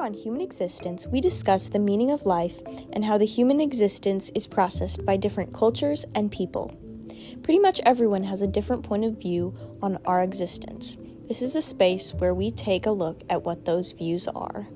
on Human Existence, we discuss the meaning of life and how the human existence is processed by different cultures and people. Pretty much everyone has a different point of view on our existence. This is a space where we take a look at what those views are.